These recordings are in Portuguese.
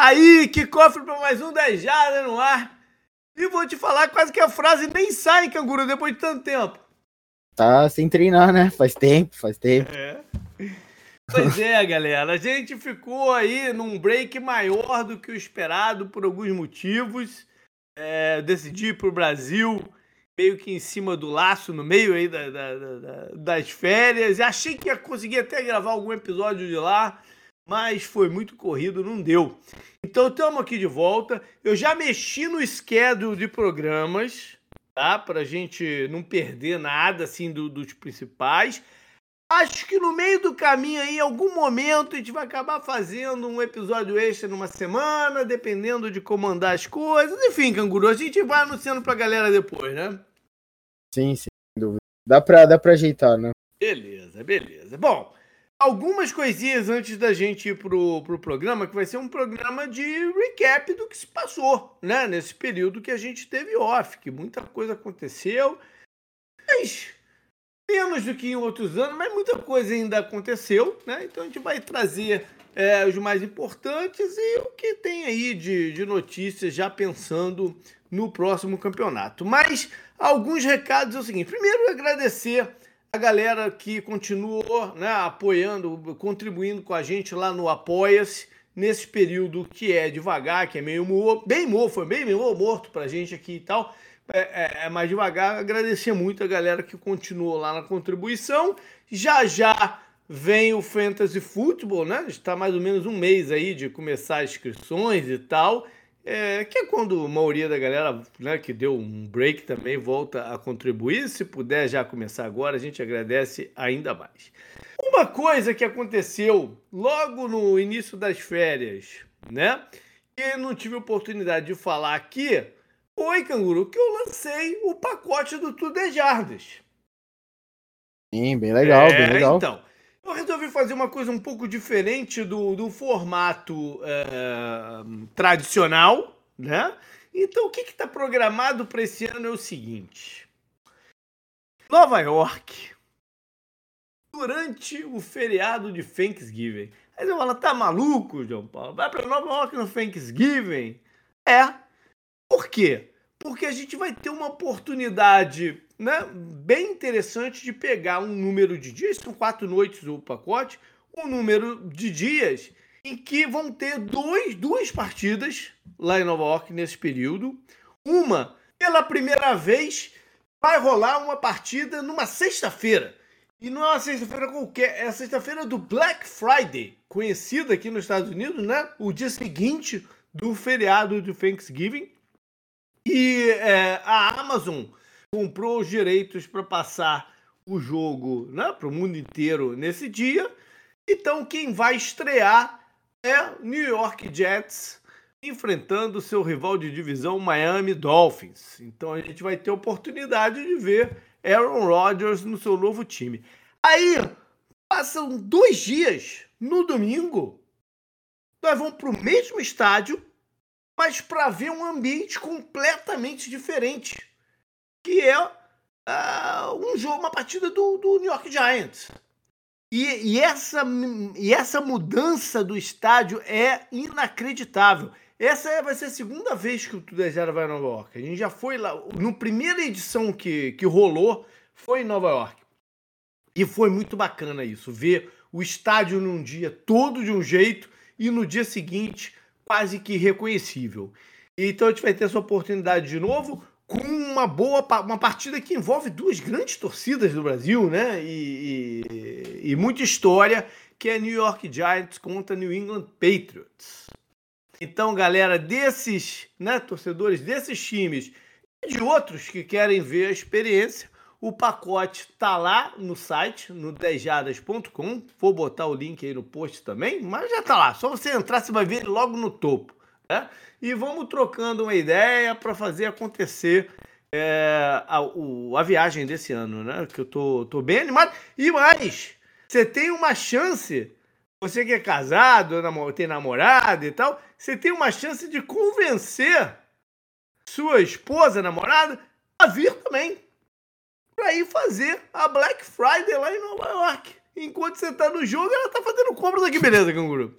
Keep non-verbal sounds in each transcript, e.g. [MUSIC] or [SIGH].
Aí, que cofre para mais um 10 Jardas no ar. E vou te falar quase que a frase nem sai, canguru, depois de tanto tempo. Tá sem treinar, né? Faz tempo, faz tempo. É. Pois é, galera. A gente ficou aí num break maior do que o esperado por alguns motivos. É, decidi ir pro Brasil meio que em cima do laço, no meio aí da, da, da, das férias. Achei que ia conseguir até gravar algum episódio de lá, mas foi muito corrido, não deu. Então estamos aqui de volta. Eu já mexi no schedule de programas, tá? Pra gente não perder nada assim do, dos principais. Acho que no meio do caminho aí, em algum momento, a gente vai acabar fazendo um episódio extra numa semana, dependendo de como andar as coisas. Enfim, canguru, a gente vai anunciando pra galera depois, né? Sim, sim, sem dúvida. Dá pra, dá pra ajeitar, né? Beleza, beleza. Bom, algumas coisinhas antes da gente ir pro, pro programa, que vai ser um programa de recap do que se passou, né? Nesse período que a gente teve off, que muita coisa aconteceu. Mas menos do que em outros anos, mas muita coisa ainda aconteceu, né? Então a gente vai trazer é, os mais importantes e o que tem aí de, de notícias já pensando no próximo campeonato. Mas alguns recados é o seguinte: primeiro, agradecer a galera que continuou né, apoiando, contribuindo com a gente lá no Apoia-se, nesse período que é devagar, que é meio bem morto, foi bem meio morto pra gente aqui e tal é, é, é, mais devagar. Agradecer muito a galera que continuou lá na contribuição. Já já vem o Fantasy Football, né? Está mais ou menos um mês aí de começar as inscrições e tal. É, que é quando a maioria da galera né, que deu um break também volta a contribuir. Se puder já começar agora, a gente agradece ainda mais. Uma coisa que aconteceu logo no início das férias, né? Que não tive oportunidade de falar aqui, Oi, canguru, que eu lancei o pacote do Tudejardas. Sim, bem legal, é, bem legal. Então, eu resolvi fazer uma coisa um pouco diferente do, do formato é, tradicional, né? Então, o que está programado para esse ano é o seguinte: Nova York, durante o feriado de Thanksgiving. Aí você fala, tá maluco, João Paulo? Vai para Nova York no Thanksgiving? É, por quê? Porque a gente vai ter uma oportunidade né, bem interessante de pegar um número de dias, são quatro noites o pacote, um número de dias em que vão ter dois, duas partidas lá em Nova York nesse período. Uma, pela primeira vez, vai rolar uma partida numa sexta-feira. E não é uma sexta-feira qualquer, é a sexta-feira do Black Friday, conhecida aqui nos Estados Unidos, né? O dia seguinte do feriado do Thanksgiving. E é, a Amazon comprou os direitos para passar o jogo né, para o mundo inteiro nesse dia. Então, quem vai estrear é New York Jets enfrentando seu rival de divisão Miami Dolphins. Então, a gente vai ter oportunidade de ver Aaron Rodgers no seu novo time. Aí, passam dois dias no domingo, nós vamos para o mesmo estádio mas para ver um ambiente completamente diferente, que é uh, um jogo, uma partida do, do New York Giants. E, e, essa, e essa mudança do estádio é inacreditável. Essa vai ser a segunda vez que o Tudo é Zero vai a Nova York. A gente já foi lá. No primeira edição que, que rolou, foi em Nova York. E foi muito bacana isso. Ver o estádio num dia todo de um jeito e no dia seguinte quase que reconhecível. Então a gente vai ter essa oportunidade de novo com uma boa uma partida que envolve duas grandes torcidas do Brasil, né? E, e, e muita história, que é New York Giants contra New England Patriots. Então, galera, desses, né, torcedores desses times e de outros que querem ver a experiência, o pacote tá lá no site, no 10jardas.com. Vou botar o link aí no post também, mas já tá lá. Só você entrar, você vai ver ele logo no topo. Né? E vamos trocando uma ideia para fazer acontecer é, a, o, a viagem desse ano, né? Que eu tô, tô bem animado. E mais, você tem uma chance, você que é casado, tem namorado e tal, você tem uma chance de convencer sua esposa, namorada, a vir também para ir fazer a Black Friday lá em Nova York. Enquanto você tá no jogo, ela tá fazendo compras aqui, beleza, canguru?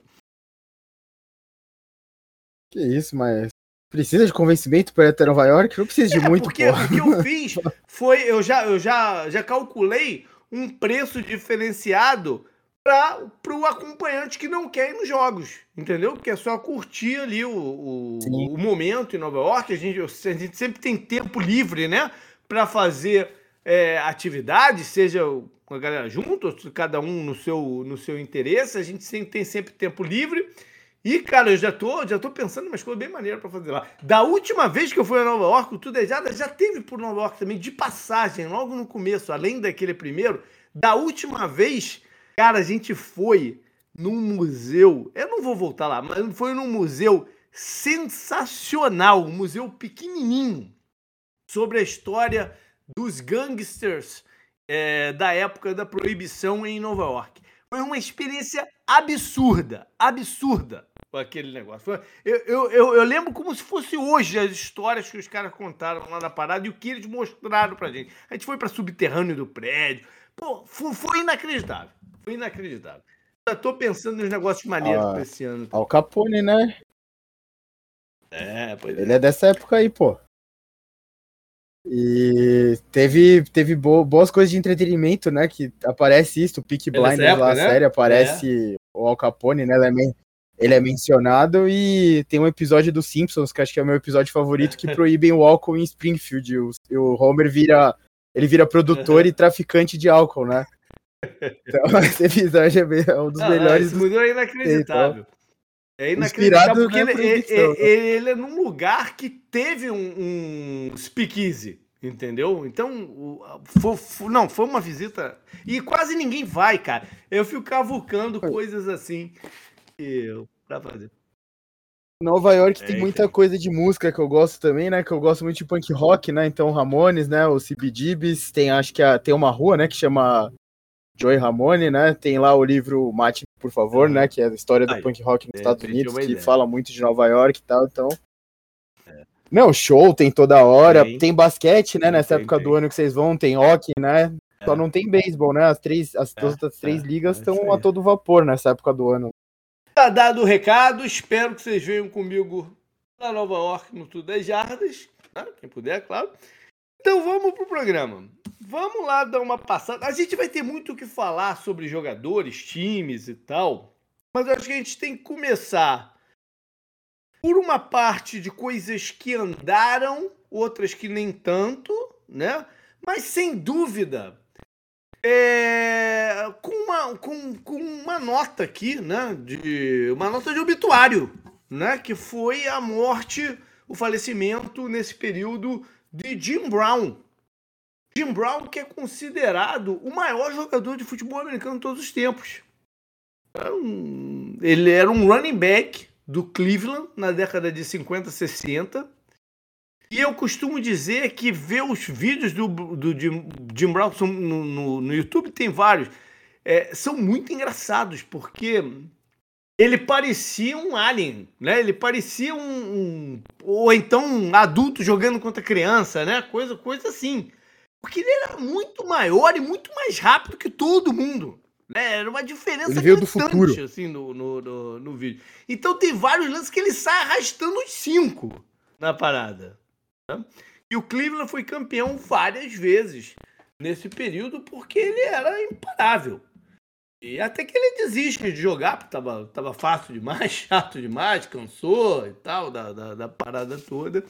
Que isso, mas precisa de convencimento para ir até Nova York? Não precisa de É, muito, porque porra. o que eu [LAUGHS] fiz foi, eu já, eu já, já calculei um preço diferenciado para o acompanhante que não quer ir nos jogos, entendeu? Que é só curtir ali o, o, o momento em Nova York. A gente, a gente sempre tem tempo livre, né? Para fazer é, atividades, seja com a galera junto, cada um no seu, no seu interesse. A gente sempre, tem sempre tempo livre. E, cara, eu já tô, já tô pensando em umas coisas bem maneiras pra fazer lá. Da última vez que eu fui a Nova York, o Tudejada já teve por Nova York também, de passagem, logo no começo, além daquele primeiro. Da última vez, cara, a gente foi num museu. Eu não vou voltar lá, mas foi num museu sensacional, um museu pequenininho, sobre a história dos gangsters é, da época da proibição em Nova York. Foi uma experiência absurda, absurda aquele negócio. Eu, eu, eu, eu lembro como se fosse hoje as histórias que os caras contaram lá na parada e o que eles mostraram pra gente. A gente foi pra subterrâneo do prédio. Pô, foi, foi inacreditável. Foi inacreditável. Já tô pensando nos negócios maneiros Ah. pra esse ano. Al Capone, né? É, pois é. Ele é dessa época aí, pô. E teve, teve bo- boas coisas de entretenimento, né? Que aparece isso, o Peaky É Blinders época, lá, a né? série, aparece o Al Capone, né? Ele é, men- ele é mencionado e tem um episódio dos Simpsons, que acho que é o meu episódio favorito, que [LAUGHS] proíbem o álcool em Springfield. O, e o Homer vira. Ele vira produtor e [LAUGHS] traficante de álcool, né? [LAUGHS] Então, esse episódio é é um dos Ah, melhores esse museu é inacreditável. É inacreditável porque ele, ele- proibição. ele- ele é num lugar que teve um, um speakeasy, entendeu? Então, o- fo- fo- não, foi uma visita. E quase ninguém vai, cara. Eu fico cavucando coisas assim eu- pra fazer. Nova York tem É, muita coisa de música que eu gosto também, né? Que eu gosto muito de punk rock, né? Então Ramones, né? O CBGBs, tem acho que a- tem uma rua, né? Que chama Joy Ramone, né? Tem lá o livro Mate, por favor, Aham. né? Que é a história do Aí, punk rock nos de Estados é Unidos, que ideia. fala muito de Nova York e tal, então... Não, show tem toda hora, Tem. tem, basquete, né? Nessa Tem, época tem. do ano que vocês vão, tem hockey, né? Só É. não tem beisebol, né? As três, as É, duas das três é, ligas é estão a todo vapor nessa época do ano. Tá dado o recado, espero que vocês venham comigo na Nova York no Tudo das Jardas, né? quem puder, claro. Então vamos pro programa. Vamos lá dar uma passada. A gente vai ter muito o que falar sobre jogadores, times e tal, mas acho que a gente tem que começar por uma parte de coisas que andaram, outras que nem tanto, né? Mas sem dúvida, é, com, uma, com, com uma nota aqui, né? De, uma nota de obituário, né? Que foi a morte, o falecimento nesse período de Jim Brown. Jim Brown, que é considerado o maior jogador de futebol americano de todos os tempos. Ele era um running back do Cleveland na década de 50, 60. E eu costumo dizer que ver os vídeos do, do Jim, Jim Brown no, no, no YouTube, tem vários, é, são muito engraçados, porque ele parecia um alien, né? Ele parecia um, um- ou então um adulto jogando contra criança, né? Coisa, coisa assim. Porque ele era muito maior e muito mais rápido que todo mundo. Né? Era uma diferença Ele veio do futuro. assim no, no, no, no vídeo. Então tem vários lances que ele sai arrastando os cinco na parada. né? E o Cleveland foi campeão várias vezes nesse período porque ele era imparável. E até que ele desiste de jogar, porque tava, tava fácil demais, [LAUGHS] chato demais, cansou e tal, da, da, da parada toda.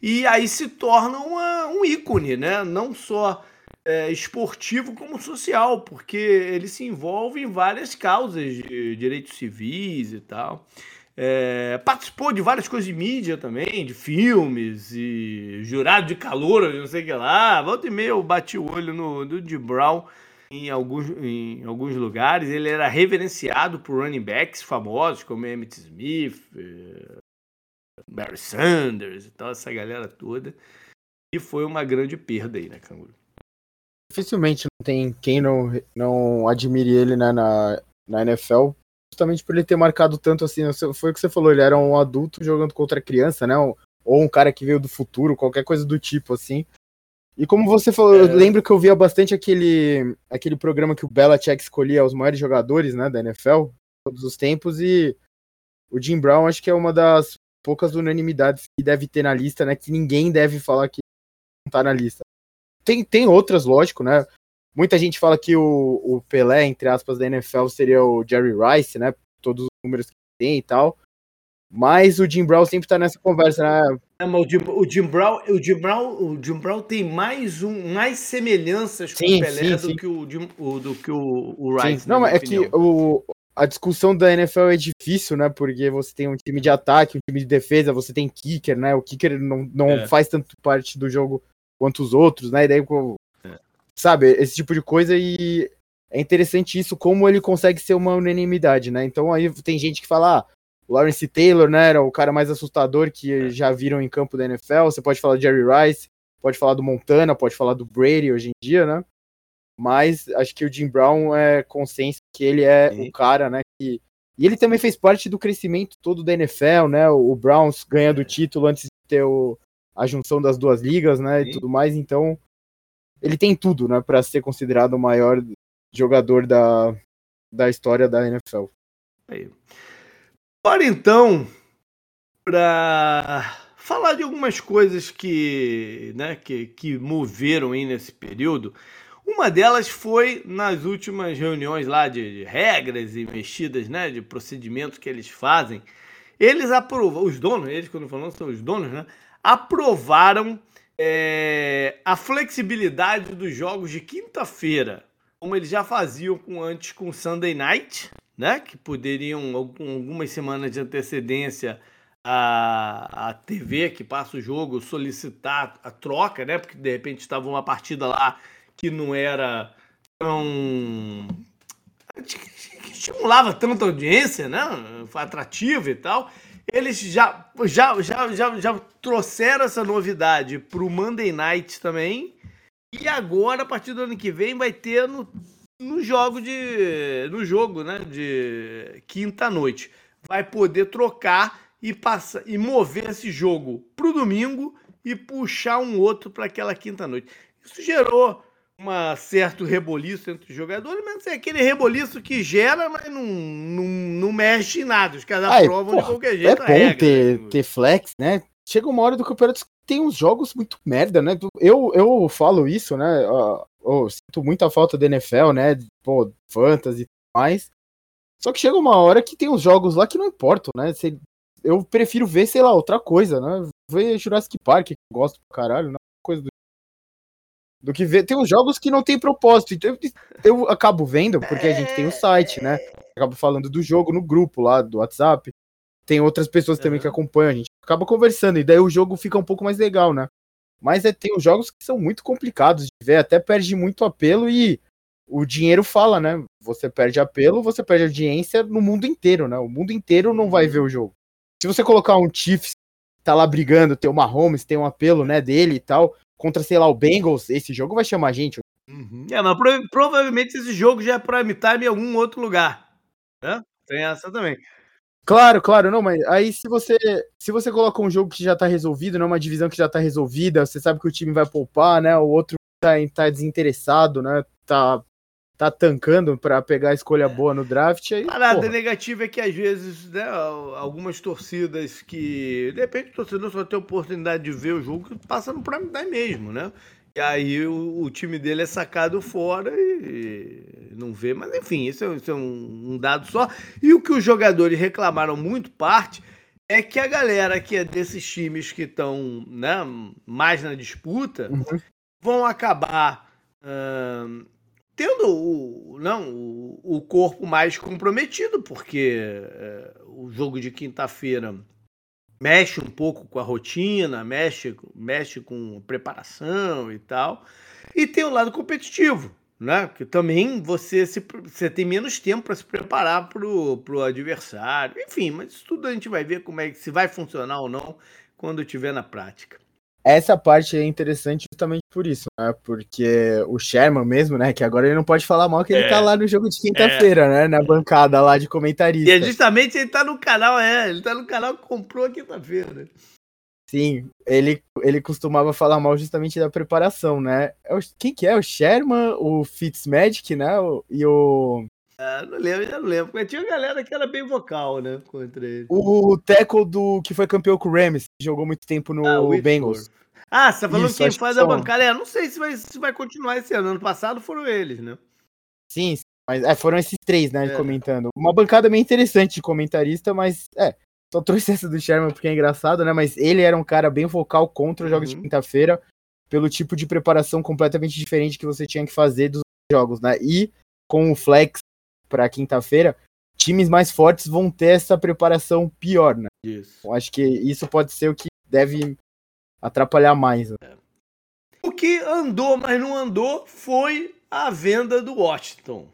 E aí se torna uma- um ícone, né? Não só é, esportivo como social, porque ele se envolve em várias causas de direitos civis e tal. É, participou de várias coisas de mídia também, de filmes e jurado de calor, não sei o que lá. Volta e meia eu bati o olho no, no de Brown em alguns, em alguns lugares. Ele era reverenciado por running backs famosos como Emmett Smith, eh, Barry Sanders e tal, essa galera toda. E foi uma grande perda aí, né, Canguru? dificilmente não tem quem não, não admire ele né, na, na NFL, justamente por ele ter marcado tanto assim. Foi o que você falou, ele era um adulto jogando contra criança, né? Ou um cara que veio do futuro, qualquer coisa do tipo, assim. E como você falou, É. eu lembro que eu via bastante aquele, aquele programa que o Belichick escolhia os maiores jogadores né, da NFL, todos os tempos, e o Jim Brown acho que é uma das poucas unanimidades que deve ter na lista, né? Que ninguém deve falar que não tá na lista. Tem, tem outras, lógico, né? Muita gente fala que o, o Pelé, entre aspas, da NFL seria o Jerry Rice, né? Todos os números que tem e tal. Mas o Jim Brown sempre tá nessa conversa, né? É, mas o, Jim, o, Jim Brown, o, Jim Brown, o Jim Brown tem mais, um, mais semelhanças com sim, o Pelé sim, do, sim. Que o, Jim, o, do que o, o Rice. Não, mas é que o, a discussão da NFL é difícil, né? Porque você tem um time de ataque, um time de defesa, você tem kicker, né? O kicker não, não é. faz tanto parte do jogo quanto os outros, né? E daí, é. sabe, esse tipo de coisa e é interessante isso, como ele consegue ser uma unanimidade, né? Então aí tem gente que fala, ah, Lawrence Taylor, né, era o cara mais assustador que é. já viram em campo da NFL. Você pode falar de Jerry Rice, pode falar do Montana, pode falar do Brady hoje em dia, né? Mas acho que o Jim Brown é consenso que ele é Sim. o cara, né? Que... E ele também fez parte do crescimento todo da NFL, né? O Browns ganhando o título antes de ter o... a junção das duas ligas, né? Sim. E tudo mais. Então, ele tem tudo, né? Para ser considerado o maior jogador da, da história da NFL. Aí. Bora então para falar de algumas coisas que, né, que, que moveram aí nesse período. Uma delas foi nas últimas reuniões lá de, de regras e mexidas, né, de procedimentos que eles fazem. Eles aprovam, os donos, eles quando falando são os donos, né, aprovaram é, a flexibilidade dos jogos de quinta-feira, como eles já faziam com, antes com Sunday Night, né? Que poderiam, com algumas semanas de antecedência, a, a TV que passa o jogo solicitar a troca, né? Porque de repente estava uma partida lá que não era tão. que estimulava tanta audiência, né? Foi atrativo e tal. Eles já, já, já, já, já trouxeram essa novidade para o Monday Night também. E agora, a partir do ano que vem, vai ter no no jogo de no jogo, né, de quinta noite. Vai poder trocar e passar e mover esse jogo pro domingo e puxar um outro para aquela quinta noite. Isso gerou um certo reboliço entre os jogadores, mas é aquele reboliço que gera, mas não, não, não mexe em nada. Os caras aprovam de qualquer jeito. É bom regra, ter, né? ter flex, né? Chega uma hora do campeonato que tem uns jogos muito merda, né? Eu, eu falo isso, né? Oh, sinto muita falta da NFL, né? Pô, fantasy e mais. Só que chega uma hora que tem uns jogos lá que não importam, né? eu prefiro ver, sei lá, outra coisa, né? Ver Jurassic Park, que eu gosto pra caralho, não é coisa do... do que ver. Tem uns jogos que não tem propósito. Então eu, eu acabo vendo, porque a gente tem o site, né? Acabo falando do jogo no grupo lá do WhatsApp. Tem outras pessoas também que acompanham, a gente acaba conversando, e daí o jogo fica um pouco mais legal, né? Mas é, tem os jogos que são muito complicados de ver, até perde muito apelo e o dinheiro fala, né? Você perde apelo, você perde audiência no mundo inteiro, né? O mundo inteiro não vai ver o jogo. Se você colocar um Chiefs tá lá brigando, tem o Mahomes, tem um apelo, né, dele e tal, contra, sei lá, o Bengals, esse jogo vai chamar gente. Uhum. É, mas pro, provavelmente esse jogo já é prime time em algum outro lugar. Né? Tem essa também. Claro, claro, não, mas aí se você se você coloca um jogo que já tá resolvido, não é uma divisão que já tá resolvida, você sabe que o time vai poupar, né? O outro tá, tá desinteressado, né? Tá tá tancando para pegar a escolha boa no draft. Aí, a nada negativa é que às vezes, né, algumas torcidas que. De repente o torcedor só tem a oportunidade de ver o jogo que passa no Prime Time mesmo, né? E aí o, o, time dele é sacado fora e, e não vê. Mas enfim, isso é, isso é um, um, dado só. E o que os jogadores reclamaram muito parte é que a galera que é desses times que estão né, mais na disputa uhum. vão acabar uh, tendo o, não, o, o, corpo mais comprometido, porque uh, o jogo de quinta-feira mexe um pouco com a rotina, mexe, mexe com preparação e tal. E tem o lado competitivo, né? Que também você, se, você tem menos tempo para se preparar para o adversário. Enfim, mas tudo a gente vai ver como é que se vai funcionar ou não quando estiver na prática essa parte é interessante justamente por isso, né? Porque o Sherman mesmo, né? Que agora ele não pode falar mal que ele tá é, tá lá no jogo de quinta-feira, é. né? Na bancada lá de comentarista. E é justamente ele tá no canal, é. Ele tá no canal que comprou a quinta-feira. Sim, ele, ele costumava falar mal justamente da preparação, né? É quem que é? O Sherman, o Fitzmagic, né? e o. Ah, não lembro, já não lembro. Mas tinha uma galera que era bem vocal, né? Contra ele. O tackle do que foi campeão com o Rams, que jogou muito tempo no Ah, Bengals. Ah, você tá falando Isso, quem que faz são- a bancada? É, não sei se vai, se vai continuar esse ano. Ano passado foram eles, né? Sim, sim, mas é, foram esses três, né, É. comentando. Uma bancada bem interessante de comentarista, mas é, só trouxe [LAUGHS] essa do Sherman porque é engraçado, né, mas ele era um cara bem vocal contra os jogos de Uhum. quinta-feira, pelo tipo de preparação completamente diferente que você tinha que fazer dos jogos, né, e com o flex pra quinta-feira, times mais fortes vão ter essa preparação pior, né. Isso. Acho que isso pode ser o que deve atrapalhar mais. né. O que andou, mas não andou, foi a venda do Washington.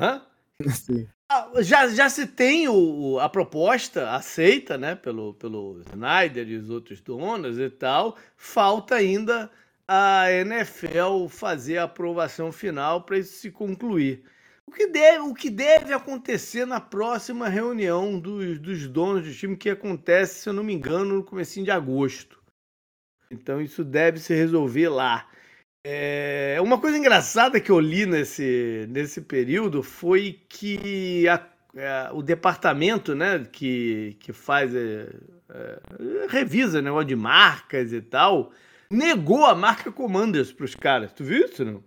Hã? [LAUGHS] Assim. Ah, Já, já se tem o, a proposta aceita, né, pelo, pelo Snyder e os outros donos e tal. Falta ainda a NFL fazer a aprovação final para isso se concluir. O que, deve, o que deve acontecer na próxima reunião dos, dos donos do time, que acontece, se eu não me engano, no comecinho de agosto. Então isso deve se resolver lá. É, uma coisa engraçada que eu li nesse, nesse período foi que a- é, o departamento né, que, que faz, é, é, revisa negócio de marcas e tal, negou a marca Commanders para os caras. Tu viu isso, não?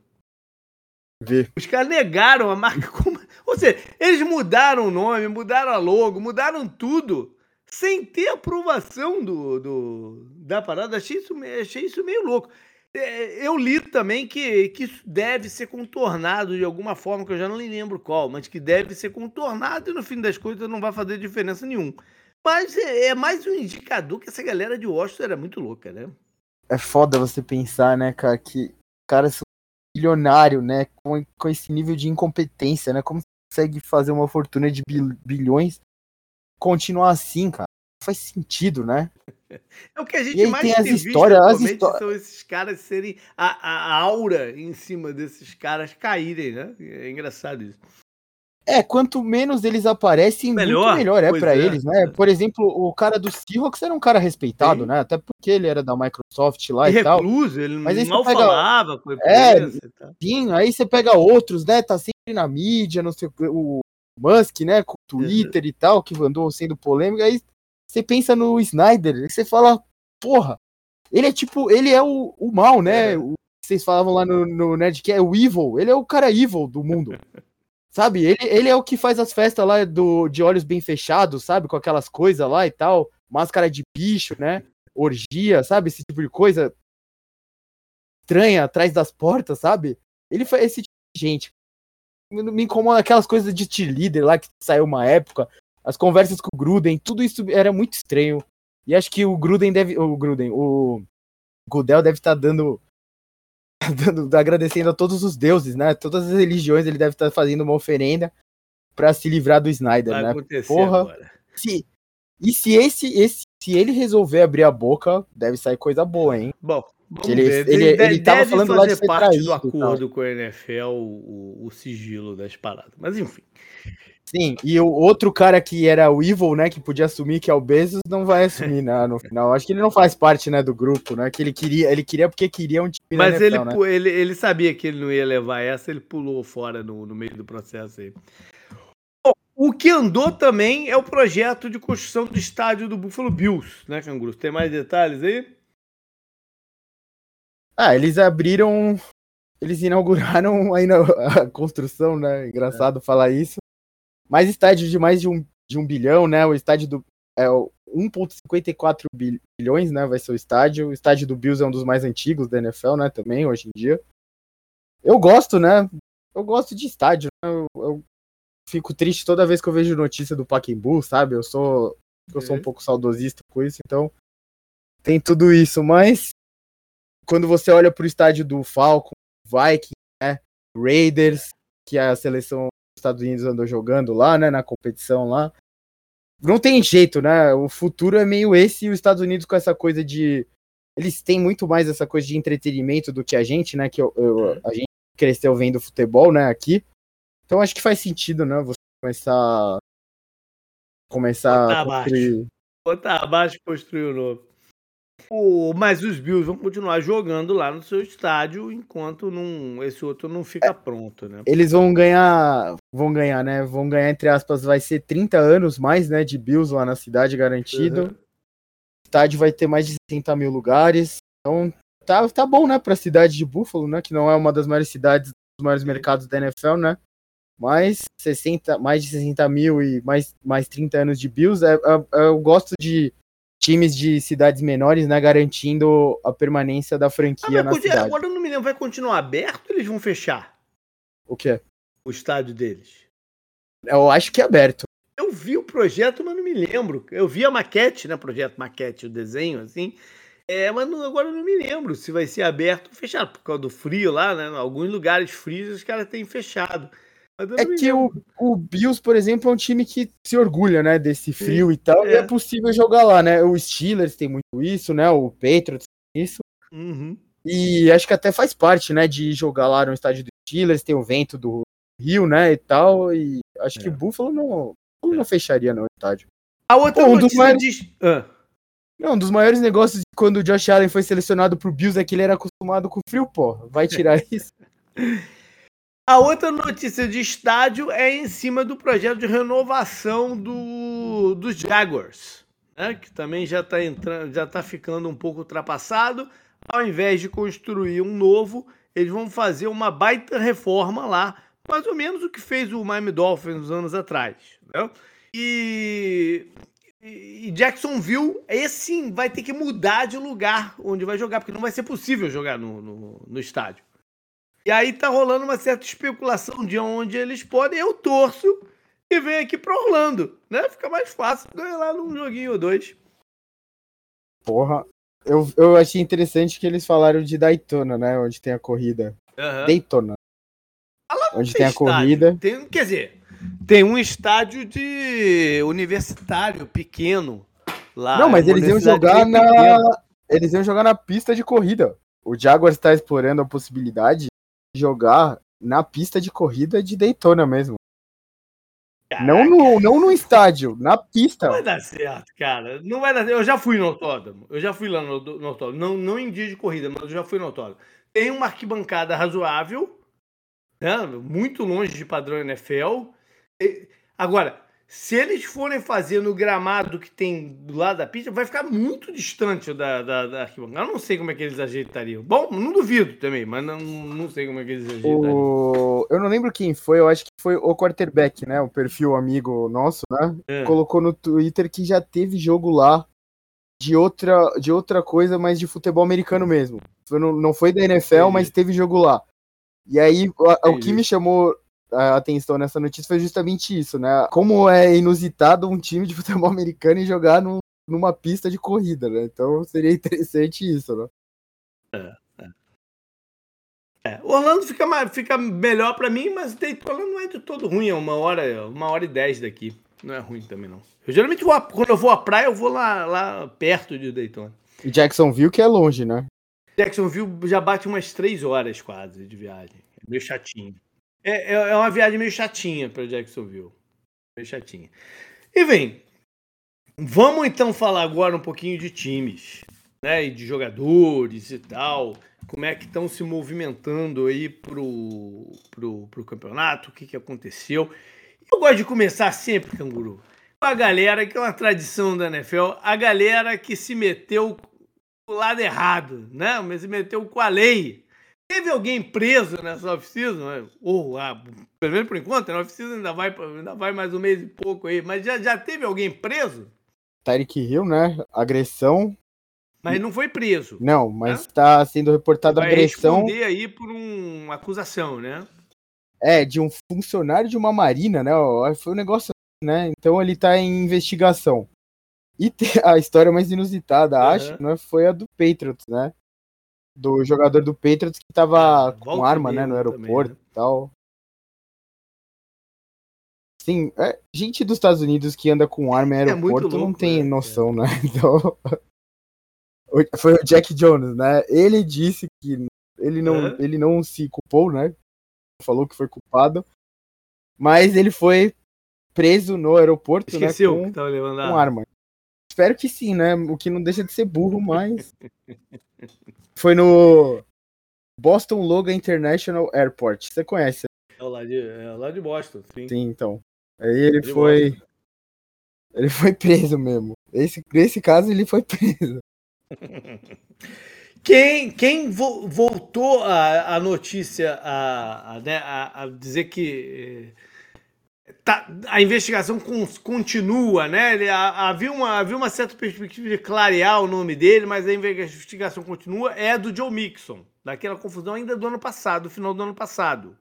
Vê. Os caras negaram a marca [LAUGHS] Commanders. Ou seja, eles mudaram o nome, mudaram a logo, mudaram tudo sem ter aprovação do, do- da parada. Achei isso, achei isso meio louco. É, Eu li também que, que isso deve ser contornado de alguma forma, que eu já não lembro qual, mas que deve ser contornado e no fim das contas não vai fazer diferença nenhuma. Mas é, é mais um indicador que essa galera de Washington era muito louca, né? é foda você pensar, né, cara, que caras bilionário, né, com, com esse nível de incompetência, né, como você consegue fazer uma fortuna de bil- bilhões continuar assim, cara? Não faz sentido, né? [LAUGHS] É o que a gente mais tem as visto histórias, as atualmente histó- são esses caras serem. A, a aura em cima desses caras caírem, né? É engraçado isso. É, quanto menos eles aparecem, Melhor, muito melhor é pra é. eles, né? Por exemplo, o cara do Seahawks era um cara respeitado, Sim. né? Até porque ele era da Microsoft lá E e, tal. recluso, ele Mas aí mal pega- falava com É, tal. Sim, aí você pega outros, né? Tá sempre na mídia, não sei o Musk, né? Com o Twitter e tal, que andou sendo polêmico. Aí você pensa no Snyder e você fala, porra, ele é tipo, ele é o, o mal, né? É. O que vocês falavam lá no, no que é o evil, ele é o cara evil do mundo. [LAUGHS] Sabe? Ele, ele é o que faz as festas lá do, de olhos bem fechados, sabe? Com aquelas coisas lá e tal. Máscara de bicho, né? Orgia, sabe? Esse tipo de coisa estranha atrás das portas, sabe? Ele faz esse tipo de gente. Me incomoda aquelas coisas de cheerleader lá que saiu uma época. As conversas com o Gruden, tudo isso era muito estranho. E acho que o Gruden deve. O Gruden, o Gudel deve estar dando, dando. agradecendo a todos os deuses, né? Todas as religiões ele deve estar fazendo uma oferenda pra se livrar do Snyder, Vai né? acontecer Porra. agora. Se, e se esse, esse. Se ele resolver abrir a boca, deve sair coisa boa, hein? Bom, ele- ver. ele- De- ele tava falando lá de fazer ser parte do traído tal. acordo com a NFL o, o sigilo das paradas. Mas enfim. Sim, e o outro cara que era o Evil, né, que podia assumir que é o Bezos, não vai assumir, né, no final. Acho que ele não faz parte, né, do grupo, né, que ele queria, ele queria porque queria um time na Mas ele, né? ele, ele sabia que ele não ia levar essa, ele pulou fora no, no meio do processo aí. Bom, o que andou também é o projeto de construção do estádio do Buffalo Bills, né, Canguru? Tem mais detalhes aí? Ah, eles abriram, eles inauguraram [LAUGHS] aí na- a construção, né, engraçado falar isso. Mais estádio de mais de um, de um bilhão, né, o estádio do, é o 1.54 bil- bilhões, né, vai ser o estádio. O estádio do Bills é um dos mais antigos da NFL, né, também, hoje em dia. Eu gosto, né, eu gosto de estádio, né, eu, eu fico triste toda vez que eu vejo notícia do Pacaembu, sabe, eu sou, eu sou um Ok. pouco saudosista com isso, então tem tudo isso, mas quando você olha pro estádio do Falcon, Viking, né, Raiders, que a seleção Estados Unidos andou jogando lá, né, na competição lá, não tem jeito, né? O futuro é meio esse e os Estados Unidos com essa coisa de eles têm muito mais essa coisa de entretenimento do que a gente, né? Que eu, eu- a gente cresceu vendo futebol, né? Aqui, então acho que faz sentido, né? Você começar começar Botar a abaixo. construir Botar abaixo e construir o novo. O, mas os Bills vão continuar jogando lá no seu estádio enquanto não, esse outro não fica é, pronto, né? Eles vão ganhar, vão ganhar, né? Vão ganhar, entre aspas, vai ser 30 anos mais, né? De Bills lá na cidade garantido. Uhum. O estádio vai ter mais de 60 mil lugares. Então tá, tá bom, né? Pra cidade de Buffalo, né? Que não é uma das maiores cidades, dos maiores mercados da NFL, né? Mas 60, mais de 60 mil e mais, mais 30 anos de Bills, é, é, eu gosto de times de cidades menores, né, garantindo a permanência da franquia ah, na cidade. Agora eu não me lembro, vai continuar aberto ou eles vão fechar? O quê? O estádio deles. Eu acho que é aberto. Eu vi o projeto, mas não me lembro. Eu vi a maquete, né, projeto maquete, o desenho, assim. É, mas não, agora eu não me lembro se vai ser aberto ou fechado, por causa do frio lá, né? Alguns lugares frios os caras têm fechado. É que o, o Bills, por exemplo, é um time que se orgulha, né, desse frio e tal, é. e é possível jogar lá, né? O Steelers tem muito isso, né? O Patriots tem isso. Uhum. E acho que até faz parte, né, de jogar lá no estádio do Steelers, tem o vento do Rio, né, e tal, e acho é. que o Buffalo não, não é. fecharia no estádio. A outra Pô, um dos maiores... ah. Não, um dos maiores negócios quando o Josh Allen foi selecionado pro Bills é que ele era acostumado com frio, pô. Vai tirar [LAUGHS] isso. A outra notícia de estádio é em cima do projeto de renovação do, dos Jaguars, né? que também já está entrando, já está ficando um pouco ultrapassado. Ao invés de construir um novo, eles vão fazer uma baita reforma lá, mais ou menos o que fez o Miami Dolphins anos atrás. Né? E, e Jacksonville, esse vai ter que mudar de lugar onde vai jogar, porque não vai ser possível jogar no, no, no estádio. E aí tá rolando uma certa especulação de onde eles podem. Eu torço e venho aqui pra Orlando, né? Fica mais fácil ganhar lá num joguinho ou dois. Porra, eu, eu achei interessante que eles falaram de Daytona, né? Onde tem a corrida. Uhum. Daytona. Onde tem, tem a corrida. Tem, quer dizer, tem um estádio de universitário pequeno lá. Não, mas eles iam jogar na. Pequeno. Eles iam jogar na pista de corrida. O Jaguars está explorando a possibilidade jogar na pista de corrida de Daytona mesmo. Não no, não no estádio, na pista. Não vai dar certo, cara. Não vai dar certo. Eu já fui no autódromo. Eu já fui lá no, no autódromo. Não, não em dia de corrida, mas eu já fui no autódromo. Tem uma arquibancada razoável, né? muito longe de padrão NFL. Agora, se eles forem fazer no gramado que tem do lado da pista, vai ficar muito distante da, da, da arquibancada. Eu não sei como é que eles ajeitariam. Bom, não duvido também, mas não, não sei como é que eles ajeitariam. O... Eu não lembro quem foi, eu acho que foi o quarterback, né? O perfil amigo nosso, né? É. Colocou no Twitter que já teve jogo lá de outra, de outra coisa, mas de futebol americano mesmo. Não, não foi da NFL, Entendi. mas teve jogo lá. E aí, o, o que me chamou a atenção nessa notícia foi justamente isso, né? Como é inusitado um time de futebol [LAUGHS] americano jogar num, numa pista de corrida, né? Então seria interessante isso, né? É, é. é. Orlando fica, fica melhor para mim, mas Daytona não é de todo ruim, é uma hora, uma hora e dez daqui. Não é ruim também, não. Eu geralmente vou, quando eu vou à praia, eu vou lá, lá perto de Daytona. E Jacksonville que é longe, né? Jacksonville já bate umas três horas quase de viagem. É meio chatinho. É, é, é uma viagem meio chatinha para Jacksonville. Meio chatinha. E vem, vamos então falar agora um pouquinho de times, né? E de jogadores e tal. Como é que estão se movimentando aí pro, pro, pro campeonato, o que, que aconteceu. Eu gosto de começar sempre, canguru, com a galera, que é uma tradição da NFL, a galera que se meteu do lado errado, né? Mas se meteu com a lei Teve alguém preso nessa off-season? Ou, ah, pelo menos por enquanto, na off-season ainda vai, ainda vai mais um mês e pouco aí, mas já, já teve alguém preso? Tyreek Hill, né? Agressão. Mas não foi preso. Não, mas está né? sendo reportada agressão. Vai aí por uma acusação, né? É, de um funcionário de uma marina, né? Foi um negócio, né? Então ele está em investigação. E [LAUGHS] a história mais inusitada, uhum. acho, né, foi a do Patriots, né? Do jogador do Patriots que tava ah, com arma, né, no aeroporto também, né? e tal. Sim, é, gente dos Estados Unidos que anda com arma em [LAUGHS] é aeroporto é louco, não tem né? noção, né? [LAUGHS] Então, foi o Jack Jones, né? Ele disse que ele não, é. ele não se culpou, né? Falou que foi culpado, mas ele foi preso no aeroporto, Esqueceu né? Com, que tava levando com arma. Espero que sim, né? O que não deixa de ser burro, mas. [LAUGHS] Foi no Boston Logan International Airport. Você conhece? É lá de, é lá de Boston, sim. Sim, então. Aí ele de foi. Boston. Ele foi preso mesmo. Esse, nesse caso, ele foi preso. [LAUGHS] Quem, quem vo, voltou a, a notícia a, a, né, a, a dizer que tá, a investigação continua, né? Havia, uma, havia uma certa perspectiva de clarear o nome dele, mas a investigação continua. É do Joe Mixon, daquela confusão ainda do ano passado, final do ano passado.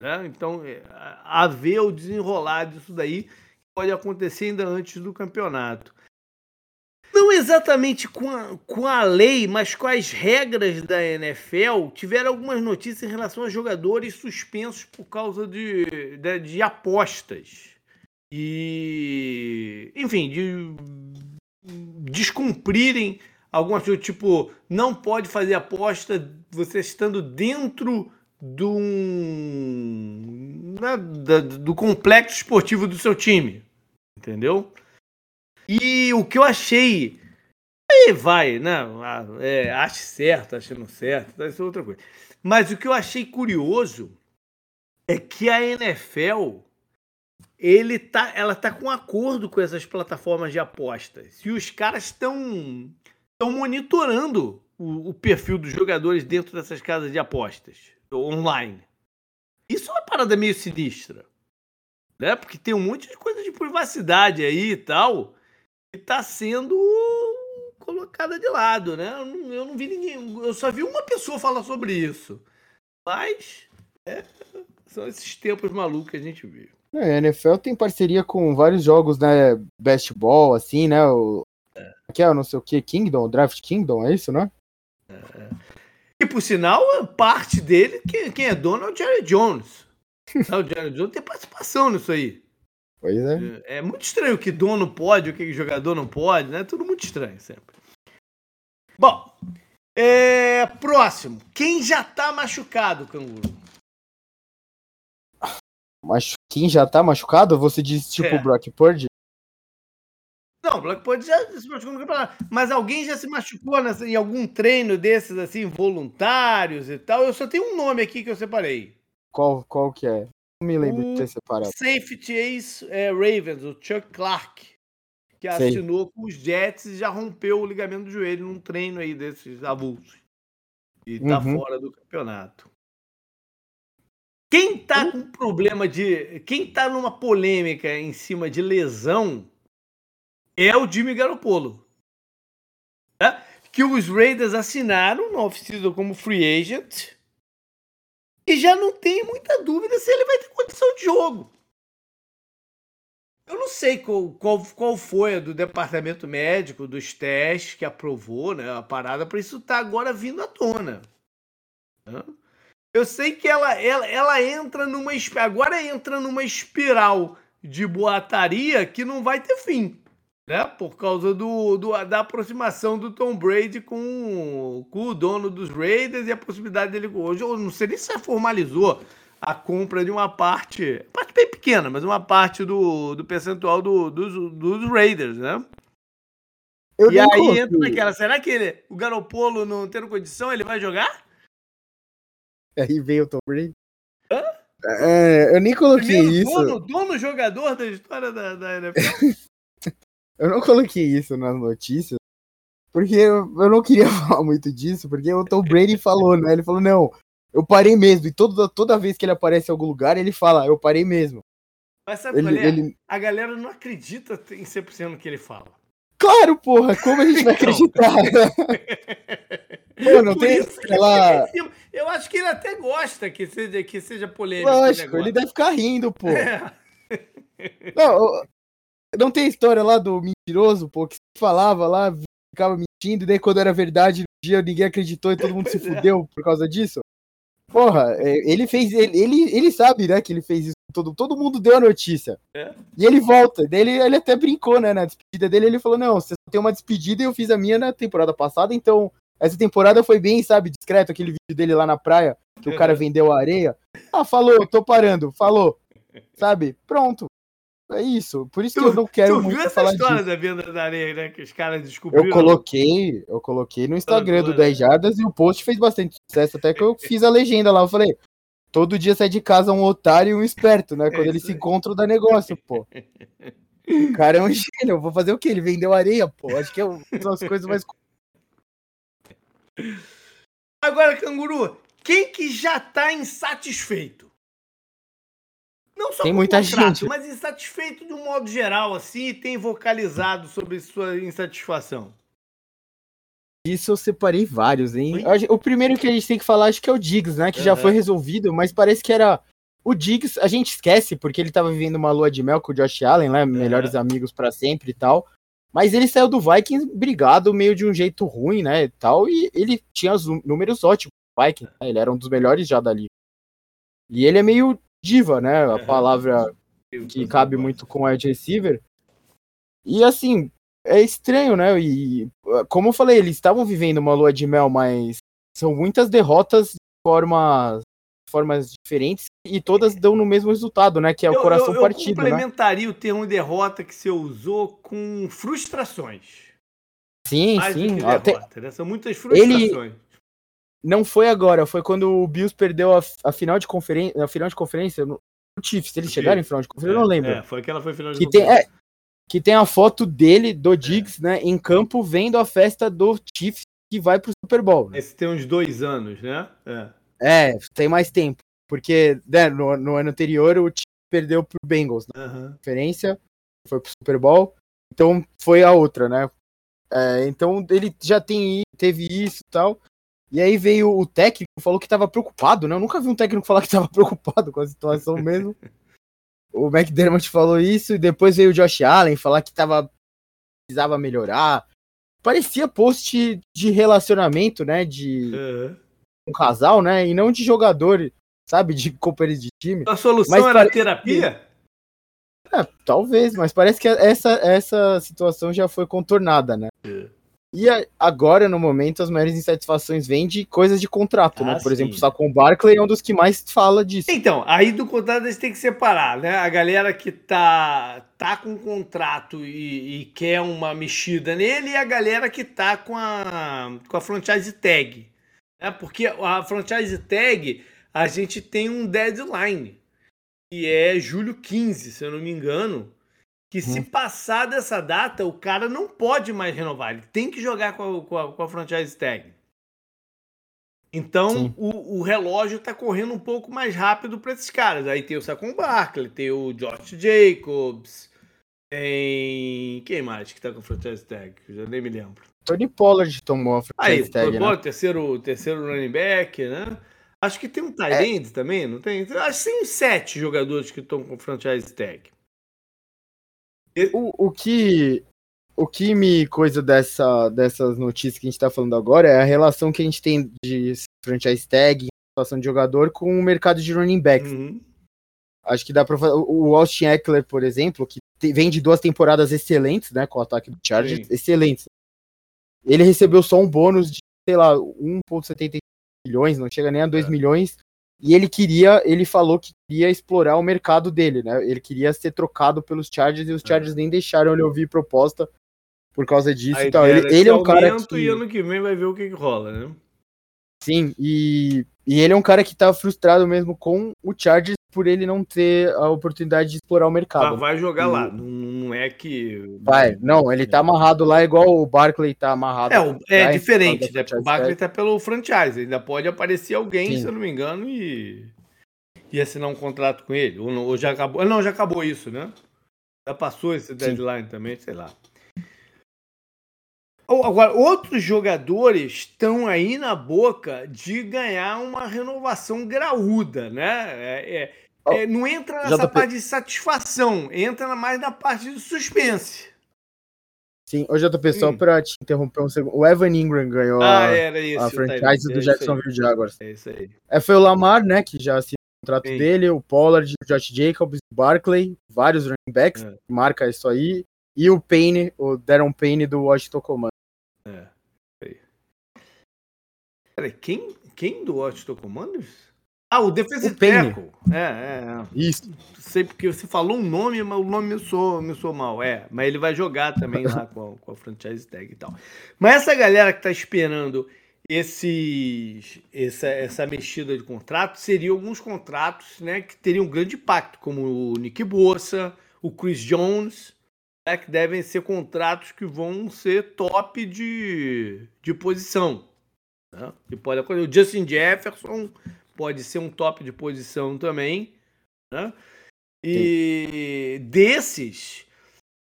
Né? Então, é, haver o desenrolar disso daí pode acontecer ainda antes do campeonato. Não exatamente com a, com a lei, mas com as regras da NFL, tiveram algumas notícias em relação a jogadores suspensos por causa de, de, de apostas. E. Enfim, de descumprirem algumas coisas, tipo, não pode fazer aposta você estando dentro do, né, do complexo esportivo do seu time. Entendeu? E o que eu achei. Aí vai, né? Ah, é, ache certo, achando certo, isso é outra coisa. Mas o que eu achei curioso é que a NFL ele tá, ela tá com acordo com essas plataformas de apostas. E os caras estão estão monitorando o, o, perfil dos jogadores dentro dessas casas de apostas online. Isso é uma parada meio sinistra. Né? Porque tem um monte de coisa de privacidade aí e tal está sendo colocada de lado, né? Eu não, eu não, vi ninguém, eu só vi uma pessoa falar sobre isso. Mas é, são esses tempos malucos que a gente vive. É, a NFL tem parceria com vários jogos, né? Ball, assim, né? O, é. Que é, não sei o que, Kingdom, Draft Kingdom, é isso, né? É. E por sinal, parte dele, quem, quem é dono é o Jerry Jones. [LAUGHS] o Jerry Jones tem participação nisso aí. Pois é. É, é muito estranho o que dono pode, o que jogador não pode, né? Tudo muito estranho sempre. Bom, é, próximo. Quem já tá machucado, canguru? Mas quem já tá machucado? Você diz tipo é. Brock Purdy? Não, o Brock Purdy já se machucou no campeonato. Mas alguém já se machucou nessa, em algum treino desses, assim, voluntários e tal? Eu só tenho um nome aqui que eu separei. Qual, qual que é? Não me lembro o de ter separado. Safety Ace é, Ravens, o Chuck Clark, que assinou com os Jets e já rompeu o ligamento do joelho num treino aí desses avulsos. E tá uhum. fora do campeonato. Quem tá com problema de. Quem tá numa polêmica em cima de lesão é o Jimmy Garoppolo. Né? Que os Raiders assinaram no off-season como free agent e já não tem muita dúvida se ele vai ter condição de jogo. Eu não sei qual, qual, qual foi a do departamento médico, dos testes que aprovou né, a parada para isso estar tá agora vindo à tona. Eu sei que ela, ela, ela entra numa. Agora entra numa espiral de boataria que não vai ter fim né? Por causa do, do, da aproximação do Tom Brady com, com o dono dos Raiders e a possibilidade dele hoje. Eu não sei nem se formalizou a compra de uma parte, parte bem pequena, mas uma parte do, do percentual do, dos, dos Raiders, né? Eu e aí entra naquela, será que ele, o Garopolo não tendo condição, ele vai jogar? Aí veio o Tom Brady. Hã? É, eu nem coloquei Primeiro isso. Dono, dono jogador da história da, da NFL. [LAUGHS] Eu não coloquei isso nas notícias, porque eu, eu não queria [LAUGHS] falar muito disso, porque o Tom Brady falou, né? Ele falou, não, eu parei mesmo. E toda, toda vez que ele aparece em algum lugar, ele fala, eu parei mesmo. Mas sabe ele, qual é? Ele... A galera não acredita em 100% no que ele fala. Claro, porra! Como a gente vai [LAUGHS] então. acreditar? Não [LAUGHS] Por tem aquela... Eu acho que ele até gosta que seja, que seja polêmico. Lógico, ele deve ficar rindo, pô. É. Não, não tem a história lá do mentiroso, pô, que falava lá, ficava mentindo, e daí quando era verdade, no dia ninguém acreditou e todo mundo se fudeu por causa disso? Porra, é, ele fez. Ele, ele, ele sabe, né, que ele fez isso. Todo, todo mundo deu a notícia. É. E ele volta. Daí ele, ele até brincou, né? Na despedida dele, ele falou: Não, você só tem uma despedida e eu fiz a minha na temporada passada, então essa temporada foi bem, sabe, discreto. Aquele vídeo dele lá na praia, que o cara vendeu a areia. Ah, falou, tô parando, falou. Sabe? Pronto. É isso. Por isso tu, que eu não quero tu muito viu essa falar história disso. da venda da areia, né? Que os caras descobriram. Eu coloquei, eu coloquei no Instagram do 10 Jardas e o post fez bastante sucesso. Até que eu [LAUGHS] fiz a legenda lá. Eu falei, todo dia sai de casa um otário e um esperto, né? Quando é eles se encontram, dá negócio, pô. O [LAUGHS] cara é um gênio. Eu vou fazer o quê? Ele vendeu areia, pô. Acho que é uma das coisas mais. Agora, canguru, quem que já tá insatisfeito? Não só tem muita contrato, gente. mas insatisfeito de um modo geral, assim, e tem vocalizado sobre sua insatisfação. Isso eu separei vários, hein? O primeiro que a gente tem que falar, acho que é o Diggs, né? Que uhum. já foi resolvido, mas parece que era. O Diggs, a gente esquece, porque ele tava vivendo uma lua de mel com o Josh Allen, né? Melhores uhum. amigos para sempre e tal. Mas ele saiu do Vikings brigado meio de um jeito ruim, né? E tal, e ele tinha os números ótimos. Vikings, né? Ele era um dos melhores já dali. E ele é meio diva, né? A palavra que cabe muito com o wide receiver. E assim, é estranho, né? E como eu falei, eles estavam vivendo uma lua de mel, mas são muitas derrotas de formas, formas diferentes e todas dão no mesmo resultado, né? Que é o eu, coração eu, eu partido. Eu né? complementaria né? o termo derrota que você usou com frustrações. Sim, Mais sim. Derrota, Até... né? São muitas frustrações. Ele não foi agora, foi quando o Bills perdeu a, a final de conferência, a final de conferência no Chiefs. Eles chegaram em final de conferência, é, eu não lembro. É, foi aquela foi final de que conferência. Tem, é, que tem a foto dele, do Diggs, é. né, em campo, vendo a festa do Chiefs que vai pro Super Bowl. Né? Esse tem uns dois anos, né? É, é tem mais tempo. Porque né, no, no, ano anterior o Chiefs perdeu pro Bengals na uhum. conferência, foi pro Super Bowl. Então foi a outra, né? É, então ele já tem, teve isso e tal. E aí veio o técnico, falou que estava preocupado, né? Eu nunca vi um técnico falar que estava [LAUGHS] preocupado com a situação mesmo. o McDermott falou isso, e depois veio o Josh Allen falar que tava, precisava melhorar. Parecia post de relacionamento, né? De uhum. um casal, né? E não de jogador, sabe? De companheiro de time. A solução mas era terapia? É, talvez, mas parece que essa, essa situação já foi contornada, né? Uhum. E agora, no momento, as maiores insatisfações vêm de coisas de contrato, né? ah, né? Por sim. exemplo, o Saquon Barkley é um dos que mais fala disso. Então, aí do contrato eles têm que separar, né? A galera que tá, tá com contrato e, e, quer uma mexida nele e a galera que tá com a, com a franchise tag. Né? Porque a franchise tag, a gente tem um deadline, que é julho 15, se eu não me engano que se uhum. passar dessa data, o cara não pode mais renovar. Ele tem que jogar com a, com a, com a franchise tag. Então o, o, relógio está correndo um pouco mais rápido para esses caras. Aí tem o Saquon Barkley, tem o Josh Jacobs, tem. Quem mais que está com a franchise tag? Eu já nem me lembro. Tony Pollard tomou a franchise Aí, tag. Né? terceiro, terceiro running back, né? Acho que tem um Tyrande é. também, não tem? Acho que tem sete jogadores que estão com franchise tag. O, o, que, o que me coisa dessa, dessas notícias que a gente tá falando agora é a relação que a gente tem de franchise tag, situação de jogador, com o mercado de running backs. Uhum. Acho que dá pra fazer. O Austin Eckler, por exemplo, que vem de duas temporadas excelentes, né? Com o ataque do Chargers, Sim. excelentes. Ele recebeu só um bônus de, sei lá, 1,75 milhões, não chega nem a 2 é. milhões e ele queria, ele falou que queria explorar o mercado dele, né? Ele queria ser trocado pelos Chargers e os. Chargers nem deixaram ele ouvir proposta por causa disso e tal. Ele, ele é um cara que... E ano que vem vai ver o que, que rola, né? Sim, e, e ele é um cara que tá frustrado mesmo com o Chargers por ele não ter a oportunidade de explorar o mercado. vai jogar e... lá, não é que. Vai, não, ele tá amarrado lá igual o Barkley tá amarrado. É, é diferente, né? O Barkley tá pelo franchise, ainda pode aparecer alguém, Sim. se eu não me engano, e, e assinar um contrato com ele. Ou, não, ou já acabou. Não, já acabou isso, né? Já passou esse deadline Sim. também, sei lá. Agora, outros jogadores estão aí na boca de ganhar uma renovação graúda, né? É, é, é, não entra nessa JP... parte de satisfação, entra mais na parte de suspense. Sim, hoje eu tô pensando pra te interromper um segundo. O Evan Ingram ganhou ah, a, isso, a franchise do é Jacksonville Jaguars. É isso aí. É, foi o Lamar, né, que já assinou o contrato Sim. dele, o Pollard, o Josh Jacobs, o Barkley, vários running backs, é. marca isso aí, e o Payne, o Darren Payne do Washington Command. É. Peraí, quem, quem do Washington Commanders? Ah, o defensive tackle. É, é, é. Isso. Sei porque você falou um nome, mas o nome me soou, me soou mal. É, mas ele vai jogar também lá [LAUGHS] com a, com a franchise tag e tal. Mas essa galera que tá esperando esses, essa, essa mexida de contrato seriam alguns contratos né, que teriam um grande impacto, como o Nick Bossa, o Chris Jones, né, que devem ser contratos que vão ser top de, de posição. Né? E pode, o Justin Jefferson pode ser um top de posição também. Né? E Sim. desses,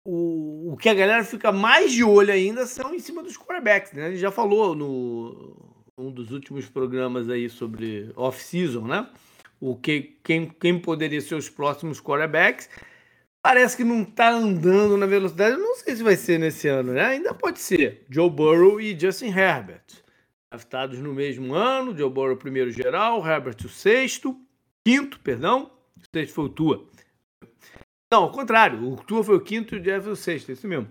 o, o que a galera fica mais de olho ainda são em cima dos quarterbacks. Né? A gente já falou no um dos últimos programas aí sobre off-season, né? O que, quem, quem poderia ser os próximos quarterbacks. Parece que não está andando na velocidade. Eu não sei se vai ser nesse ano, né? Ainda pode ser. Joe Burrow e Justin Herbert draftados no mesmo ano. Joe Burrow, primeiro geral, Herbert, o sexto, quinto, perdão. O sexto foi o Tua. Não, ao contrário, o Tua foi o quinto e o Jeff o sexto, é isso mesmo.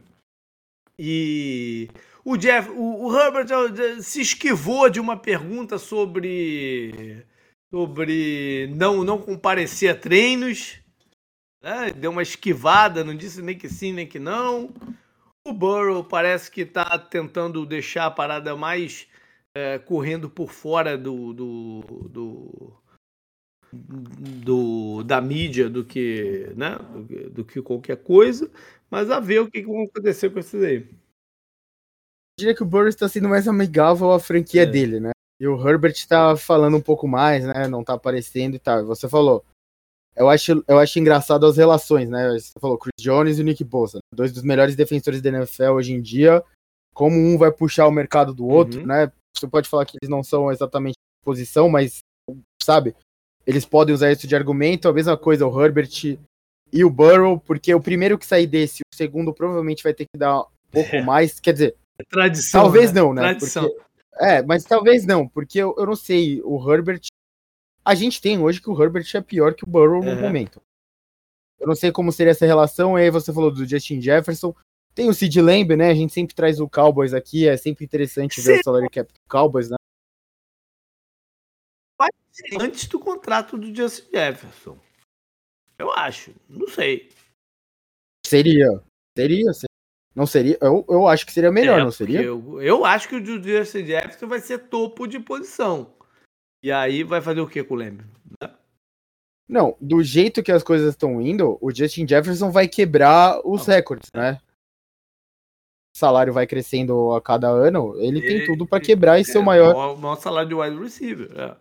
E o Jeff, o, o Herbert se esquivou de uma pergunta sobre sobre não não comparecer a treinos, né? deu uma esquivada, não disse nem que sim nem que não. O Burrow parece que está tentando deixar a parada mais é, correndo por fora do, do, do, do, da mídia do que, né, do, do, que qualquer coisa, mas a ver o que, que vai acontecer com esses aí. Eu diria que o Burrow está sendo mais amigável à franquia é. dele, né? E o Herbert está falando um pouco mais, né? Não está aparecendo e tal. Você falou. Eu acho, eu acho engraçado as relações, né? Você falou Chris Jones e o Nick Bosa, dois dos melhores defensores da NFL hoje em dia. Como um vai puxar o mercado do outro, uhum. né? Você pode falar que eles não são exatamente posição, mas, sabe, eles podem usar isso de argumento. A mesma coisa o Herbert e o Burrow, porque o primeiro que sair desse, o segundo provavelmente vai ter que dar um pouco é. mais. Quer dizer, é tradição. Talvez né? não, né? Tradição. Porque, é, mas talvez não, porque eu, eu não sei. O Herbert. A gente tem hoje que o Herbert é pior que o Burrow no momento. Eu não sei como seria essa relação. Aí você falou do Justin Jefferson. Tem o Sid Lamb, né? A gente sempre traz o Cowboys aqui, é sempre interessante ver Sim. o salary cap do Cowboys, né? Antes do contrato do Justin Jefferson. Eu acho. Não sei. Seria. Seria. seria. Não seria. Eu, eu acho que seria melhor, é, não seria? Eu, eu acho que o Justin Jefferson vai ser topo de posição. E aí vai fazer o que com o Lamb? Não, do jeito que as coisas estão indo, o Justin Jefferson vai quebrar os recordes, né? Salário vai crescendo a cada ano, ele, ele tem tudo para quebrar e é, ser o maior. O maior salário de wide receiver. É.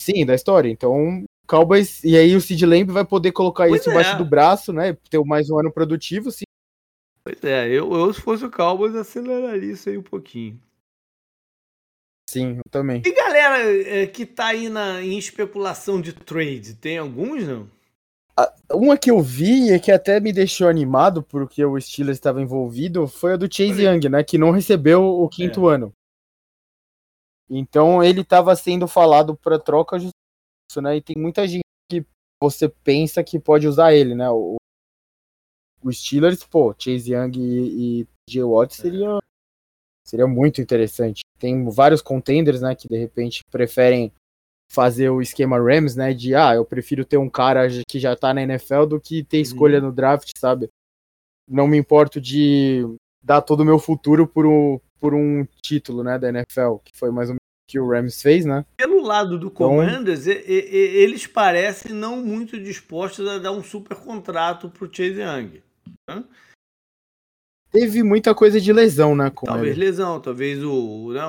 Sim, da história. Então, Cowboys. E aí o Sid Lamb vai poder colocar pois isso é. embaixo do braço, né? Ter mais um ano produtivo, sim. Pois é, eu, eu se fosse o Cowboys aceleraria isso aí um pouquinho. Sim, eu também. E galera é, que tá aí na, em especulação de trade, tem alguns não? Uma que eu vi e que até me deixou animado porque o Steelers estava envolvido foi a do Chase Young, né? Que não recebeu o quinto é. ano. Então ele estava sendo falado para troca justo, né? E tem muita gente que você pensa que pode usar ele, né? O, o Steelers, pô, Chase Young e, e J. Watt seria, seria muito interessante. Tem vários contenders, né? Que de repente preferem fazer o esquema Rams, né? De ah, eu prefiro ter um cara que já tá na NFL do que ter escolha uhum. no draft, sabe? Não me importo de dar todo o meu futuro por um, por um título, né, da NFL, que foi mais ou menos o que o Rams fez, né? Pelo lado do então, Commanders, então, eles parecem não muito dispostos a dar um super contrato pro Chase Young. Né? Teve muita coisa de lesão, né? talvez ele. lesão, talvez o, não, né,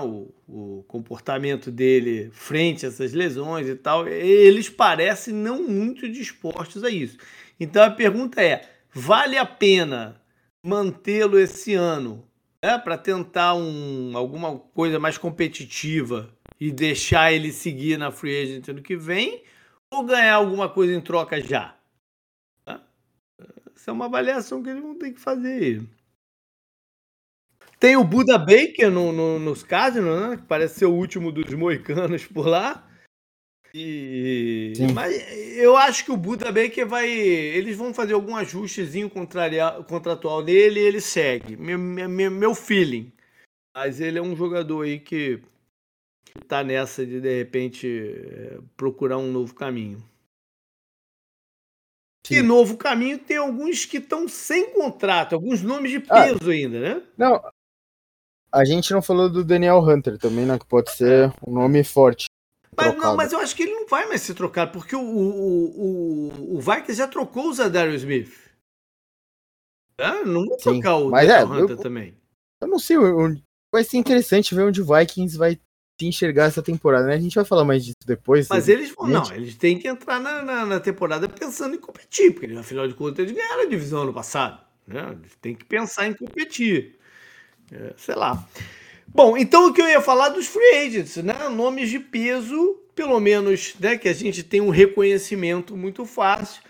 o, o, comportamento dele frente a essas lesões e tal. Eles parecem não muito dispostos a isso. Então a pergunta é: vale a pena mantê-lo esse ano né, para tentar um, alguma coisa mais competitiva e deixar ele seguir na free agent ano que vem? Ou ganhar alguma coisa em troca já? Essa é uma avaliação que eles vão ter que fazer. Tem o Buda Baker no, no, nos Casinos, né? Que parece ser o último dos moicanos por lá. E... Mas eu acho que o Buda Baker vai. Eles vão fazer algum ajustezinho contratual dele e ele segue. Meu, meu, meu feeling. Mas ele é um jogador aí que que tá nessa de de repente é, procurar um novo caminho. Sim. E novo caminho tem alguns que estão sem contrato, alguns nomes de Ah. peso ainda, né? Não, a gente não falou do Daniel Hunter também, né? Que pode ser um nome forte. Mas, não, mas eu acho que ele não vai mais ser trocado, porque o, o, o, o Vikings já trocou o Zadarius Smith. É, não vou Sim, trocar o mas Daniel é, Hunter eu- também. Eu não sei, vai ser interessante ver onde o Vikings vai se enxergar essa temporada, né? A gente vai falar mais disso depois. Mas né? eles vão, não, eles têm que entrar na, na, na temporada pensando em competir, porque afinal de contas eles ganharam a divisão ano passado. Né? Eles têm que pensar em competir. É, sei lá. Bom, então o que eu ia falar dos free agents, né? Nomes de peso, pelo menos, né? Que a gente tem um reconhecimento muito fácil,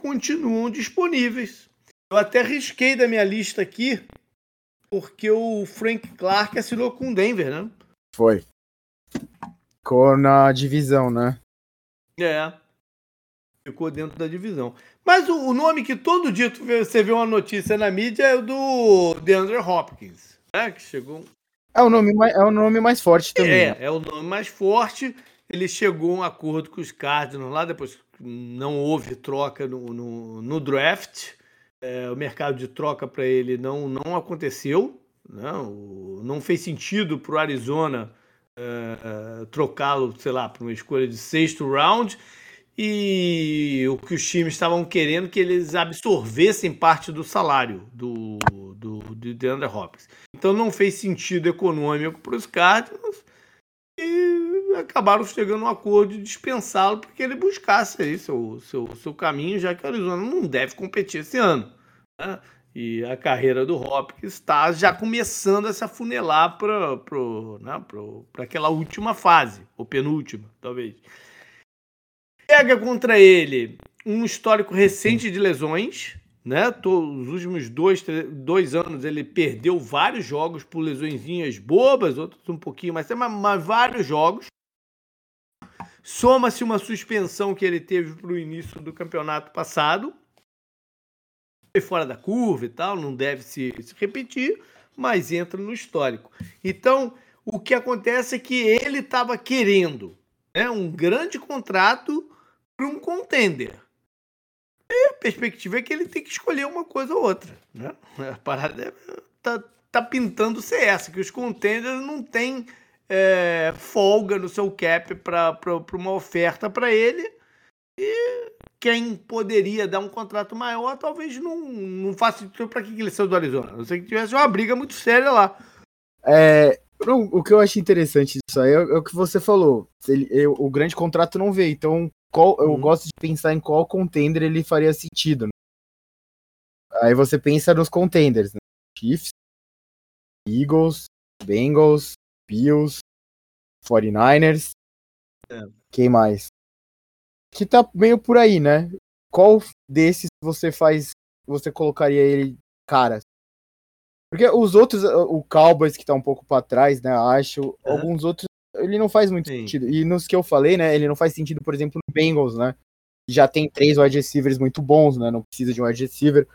continuam disponíveis. Eu até risquei da minha lista aqui, porque o Frank Clark assinou com o Denver, né? Foi. Ficou na divisão, né? É. Ficou dentro da divisão. Mas o, o nome que todo dia você vê uma notícia na mídia é o do DeAndre Hopkins, né? Que chegou. É o nome mais, é o nome mais forte também. né? É, é o nome mais forte. Ele chegou a um acordo com os Cardinals lá, depois não houve troca no, no, no draft. É, o mercado de troca para ele não, não aconteceu. Não, não fez sentido para o Arizona é, é, trocá-lo, sei lá, para uma escolha de sexto round. E o que os times estavam querendo que eles absorvessem parte do salário do, do, do DeAndre Hopkins. Então não fez sentido econômico para os Cardinals e acabaram chegando a um acordo de dispensá-lo porque ele buscasse aí seu, seu, seu caminho, já que o Arizona não deve competir esse ano. né? E a carreira do Hopkins está já começando a se afunelar para né, aquela última fase, ou penúltima, talvez. Pega contra ele um histórico recente de lesões, né? Os últimos dois, tre- dois anos ele perdeu vários jogos por lesõezinhas bobas, outros um pouquinho mais, mas, mas vários jogos. Soma-se uma suspensão que ele teve para o início do campeonato passado. Foi fora da curva e tal, não deve se, se repetir, mas entra no histórico. Então, o que acontece é que ele estava querendo né, um grande contrato para um contender. E a perspectiva é que ele tem que escolher uma coisa ou outra. Né? [LAUGHS] A parada é- tá, tá pintando ser essa, que os contenders não têm é, folga no seu cap para uma oferta para ele. E quem poderia dar um contrato maior, talvez não, não faça sentido para que ele saiu do Arizona. Não ser que tivesse uma briga muito séria lá. É, o que eu acho interessante disso aí é, é o que você falou. Ele- o grande contrato não veio, então qual- eu Uhum. gosto de pensar em qual contender ele faria sentido. né? Aí você pensa nos contenders, né? Chiefs, Eagles, Bengals, Bills, 49ers. É. Quem mais? Que tá meio por aí, né? Qual desses você faz, você colocaria ele cara? Porque os outros, o Cowboys que tá um pouco pra trás, né? Acho, alguns outros ele não faz muito Sim. sentido. E nos que eu falei, né? Ele não faz sentido, por exemplo, no Bengals, né? Já tem três wide receivers muito bons, né? Não precisa de um wide receiver.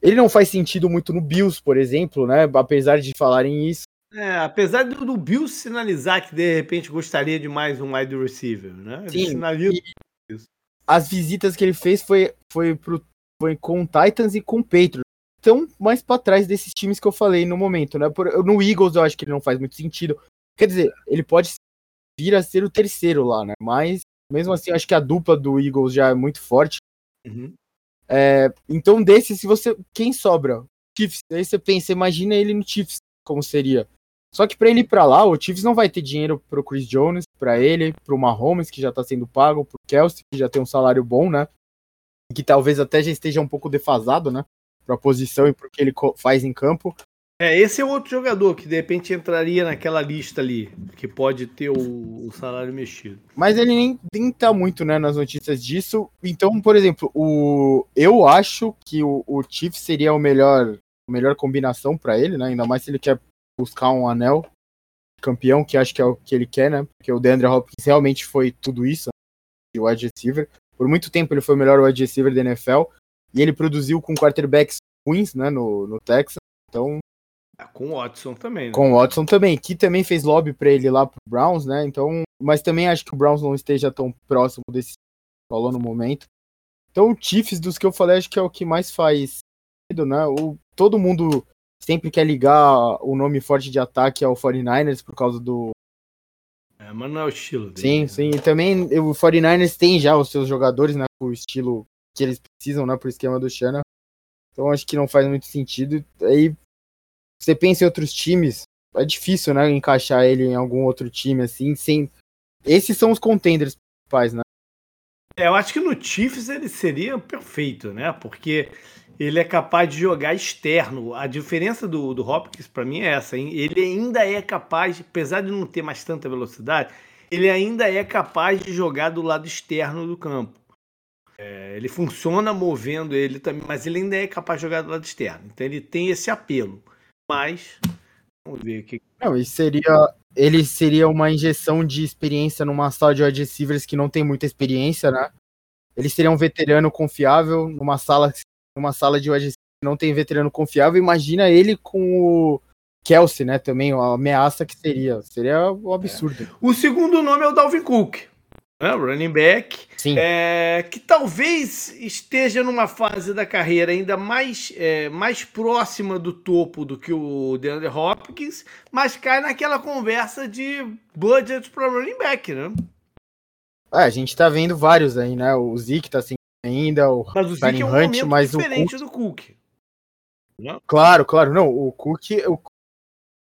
Ele não faz sentido muito no Bills, por exemplo, né? Apesar de falarem isso. É, apesar do, do Bill sinalizar que de repente gostaria de mais um wide receiver, né? Ele Sim, sinaliza. As visitas que ele fez foi, foi, pro, foi com o Titans e com o Patriots. Estão mais pra trás desses times que eu falei no momento, né? Por- no Eagles eu acho que ele não faz muito sentido. Quer dizer, ele pode vir a ser o terceiro lá, né? Mas mesmo assim, eu acho que a dupla do Eagles já é muito forte. Uhum. É, então, desse, se você. Quem sobra? Chiefs. Aí você pensa, imagina ele no Chiefs, como seria. Só que pra ele ir pra lá, o Chiefs não vai ter dinheiro pro Chris Jones, pra ele, pro Mahomes, que já tá sendo pago, pro Kelsey, que já tem um salário bom, né? E que talvez até já esteja um pouco defasado, né? Pra posição e pro que ele faz em campo. É, esse é outro jogador que de repente entraria naquela lista ali, que pode ter o, o salário mexido. Mas ele nem, nem tá muito, né, nas notícias disso. Então, por exemplo, o, eu acho que o, o Chiefs seria o melhor, a melhor combinação pra ele, né? Ainda mais se ele quer buscar um anel campeão, que acho que é o que ele quer, né? Porque o DeAndre Hopkins realmente foi tudo isso, né, o wide receiver. Por muito tempo ele foi o melhor wide receiver da NFL. E ele produziu com quarterbacks ruins, né, no, no Texas. Então, com o Watson também. Né? Com o Watson também, que também fez lobby para ele lá pro Browns, né? Então, mas também acho que o Browns não esteja tão próximo desse falou no momento. Então, o Chiefs dos que eu falei, acho que é o que mais faz sentido, né? O, todo mundo sempre quer ligar o nome forte de ataque ao 49ers por causa do. É, mas não é o estilo dele. Sim, né? sim. E também o 49ers tem já os seus jogadores, né? O estilo que eles precisam, né? Pro esquema do Shannon. Então acho que não faz muito sentido. Aí você pensa em outros times, é difícil, né? Encaixar ele em algum outro time assim, sem. Esses são os contenders principais, né? É, eu acho que no Chiefs ele seria perfeito, né? Porque ele é capaz de jogar externo. A diferença do, do Hopkins para mim é essa. Hein? Ele ainda é capaz, apesar de não ter mais tanta velocidade, ele ainda é capaz de jogar do lado externo do campo. É, ele funciona movendo ele também, mas ele ainda é capaz de jogar do lado externo. Então ele tem esse apelo. Mas vamos ver aqui. Não, e seria ele seria uma injeção de experiência numa sala de wide receivers que não tem muita experiência, né? Ele seria um veterano confiável numa sala numa sala de wide que não tem veterano confiável. Imagina ele com o Kelsey, né? Também, a ameaça que seria. Seria um absurdo. É. O segundo nome é o Dalvin Cook. Né, running back, é, que talvez esteja numa fase da carreira ainda mais, é, mais próxima do topo do que o DeAndre Hopkins, mas cai naquela conversa de budget para running back, né? É, a gente tá vendo vários aí, né? O Zeke tá sem ainda, o Mas o Zeke é um Hunt, mas diferente o Cook... do Cook. Não? Claro, claro. Não, o Cook, o...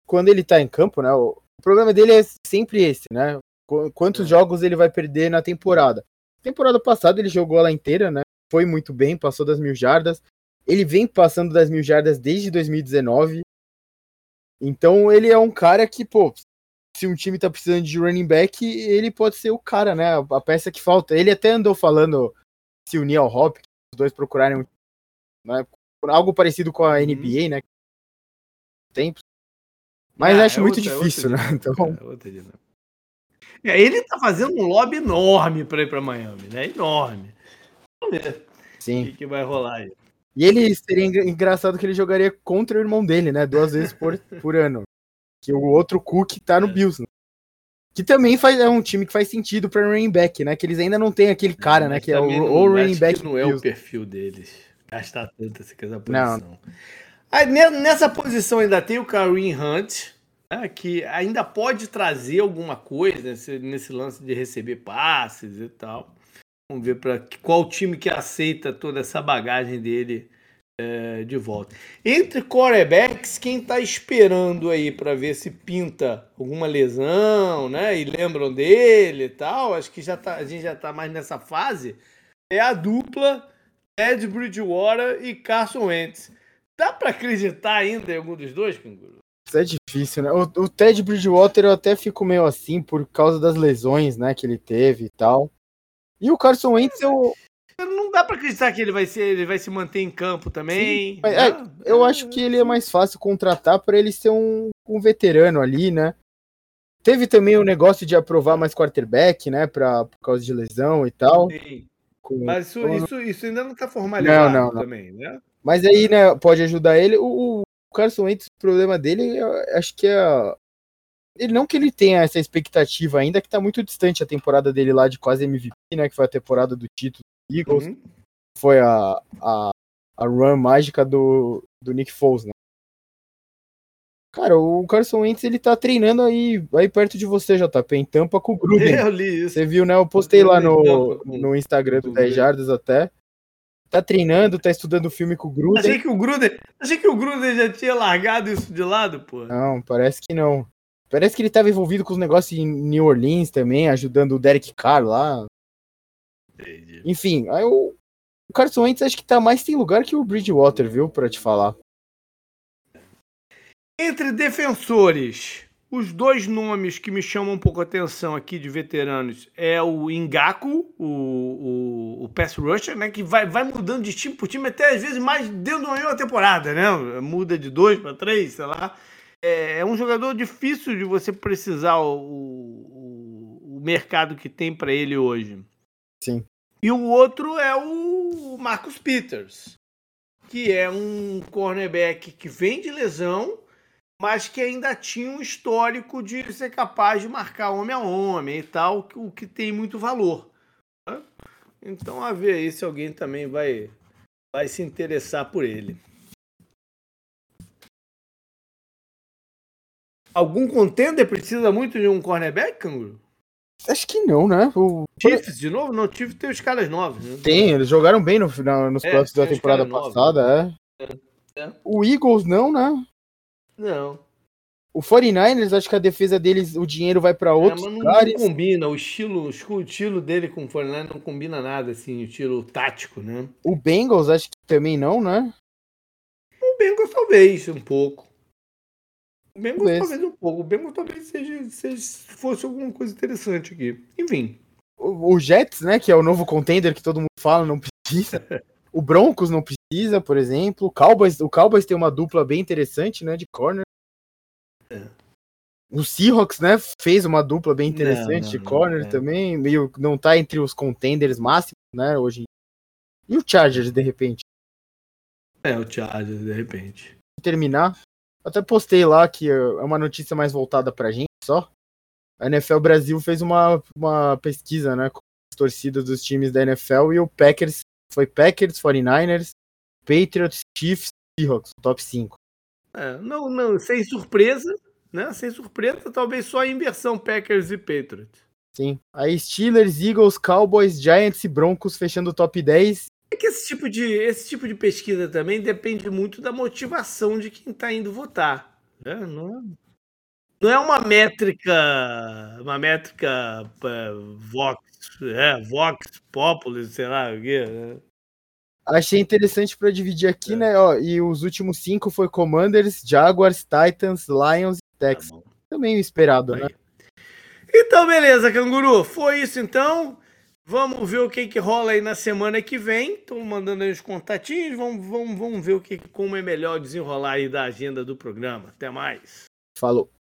quando ele tá em campo, né? O problema dele é sempre esse, né? Quantos é. jogos ele vai perder na temporada? Temporada passada ele jogou ela inteira, né? Foi muito bem, passou das mil jardas. Ele vem passando das mil jardas desde 2019. Então ele é um cara que, pô, se um time tá precisando de running back, ele pode ser o cara, né? A peça que falta. Ele até andou falando se unir ao Hop, os dois procurarem né, algo parecido com a NBA, uhum. né? Tempos. Mas ah, acho é muito outra, é difícil, é né? Então... É, ele tá fazendo um lobby enorme para ir para Miami, né? Enorme. Vamos ver Sim. o que, que vai rolar aí. E ele seria engraçado que ele jogaria contra o irmão dele, né? Duas vezes por, [LAUGHS] por ano. Que o outro Cook tá no é. Bills. Né? Que também faz, é um time que faz sentido pra running back, né? Que eles ainda não tem aquele cara, né? Que é o, o running back. não é o perfil deles. Gastar tanto essa posição. Não. Aí, nessa posição ainda tem o Kareem Hunt, né, que ainda pode trazer alguma coisa nesse, nesse lance de receber passes e tal. Vamos ver para qual time que aceita toda essa bagagem dele é, de volta. Entre quarterbacks, quem está esperando aí para ver se pinta alguma lesão, né? E lembram dele e tal, acho que já tá, a gente já está mais nessa fase. É a dupla Ed Bridgewater e Carson Wentz. Dá para acreditar ainda em algum dos dois, Canguru? É difícil, né? O, o Ted Bridgewater eu até fico meio assim por causa das lesões, né, que ele teve e tal. E o Carson Wentz eu, não dá para acreditar que ele vai, ser, ele vai se manter em campo também. Sim, é, eu acho que ele é mais fácil contratar para ele ser um, um veterano ali, né? Teve também o negócio de aprovar mais quarterback, né? Pra, por causa de lesão e tal. Sim. Com... Mas isso, isso, isso, ainda não está formalizado não, não, não. também, né? Mas aí, né, pode ajudar ele. O, o Carson Wentz, o problema dele, acho que é. Ele não que ele tenha essa expectativa ainda, que tá muito distante a temporada dele lá de quase MVP, né? Que foi a temporada do título Eagles. Uhum. Foi a, a, a run mágica do, do Nick Foles, né? Cara, o Carson Wentz, ele tá treinando aí, aí perto de você, JP, em Tampa com o Gruden. Eu li isso. Você viu, né? Eu postei lá no, no Instagram do 10 Jardas até. Tá treinando, tá estudando filme com o Gruden. Achei que o Gruden, achei que o Gruden já tinha largado isso de lado, pô. Não, parece que não. Parece que ele tava envolvido com os negócios em New Orleans também, ajudando o Derek Carr lá. Entendi. Enfim, aí o, o Carson Wentz acho que tá mais tem lugar que o Bridgewater, viu, para te falar. Entre defensores, os dois nomes que me chamam um pouco a atenção aqui de veteranos é o Ingaku, o, o, o pass rusher, né, que vai, vai mudando de time por time, até às vezes mais dentro de uma mesma temporada, né? Muda de dois para três, sei lá. É, é, um jogador difícil de você precisar o, o, o mercado que tem para ele hoje. Sim. E o outro é o Marcus Peters, que é um cornerback que vem de lesão mas que ainda tinha um histórico de ser capaz de marcar homem a homem e tal, o que tem muito valor. Né? Então, a ver aí se alguém também vai, vai se interessar por ele. Algum contender precisa muito de um cornerback, Canguru? Acho que não, né? O Chiefs, de novo? Não, Chiefs tem os caras novos. Né? Tem, eles jogaram bem no final, nos é, playoffs da temporada passada, é. É. O Eagles não, né? Não. O 49ers, acho que a defesa deles, o dinheiro vai para é, outros é, mas não, lugares. Não combina, o estilo, o estilo dele com o 49ers não combina nada, assim, o estilo tático, né? O Bengals, acho que também não, né? O Bengals talvez, um pouco. O Bengals talvez, talvez um pouco. O Bengals talvez seja, seja, fosse alguma coisa interessante aqui. Enfim. O, o, Jets, né, que é o novo contender que todo mundo fala, não precisa. [LAUGHS] o Broncos não precisa, por exemplo. O Cowboys, o Cowboys tem uma dupla bem interessante, né, de corner. É. O Seahawks, né, fez uma dupla bem interessante não, não, de corner não, é. também, meio não tá entre os contenders máximos, né, hoje. E o Chargers, de repente? É, o Chargers, de repente. Terminar, até postei lá que é uma notícia mais voltada pra gente só. A NFL Brasil fez uma, uma pesquisa, né, com as torcidas dos times da NFL e o Packers foi Packers, 49ers, Patriots, Chiefs, Seahawks, top 5. É, não, não, sem surpresa, né? Sem surpresa, talvez só a inversão Packers e Patriots. Sim. Aí Steelers, Eagles, Cowboys, Giants e Broncos fechando o top 10 é que esse tipo, de, esse tipo de pesquisa também depende muito da motivação de quem está indo votar. Né? Não, não é uma métrica, uma métrica uh, Vox, é, Vox Populi, sei lá o quê. Né? Achei interessante para dividir aqui, é. né? Ó, e os últimos cinco foi Commanders, Jaguars, Titans, Lions e Texans. Tá Também esperado, Aí. né? Então, beleza, canguru. Foi isso então. Vamos ver o que, que rola aí na semana que vem. Estão mandando aí os contatinhos. Vamos, vamos, vamos ver o que, como é melhor desenrolar aí da agenda do programa. Até mais. Falou.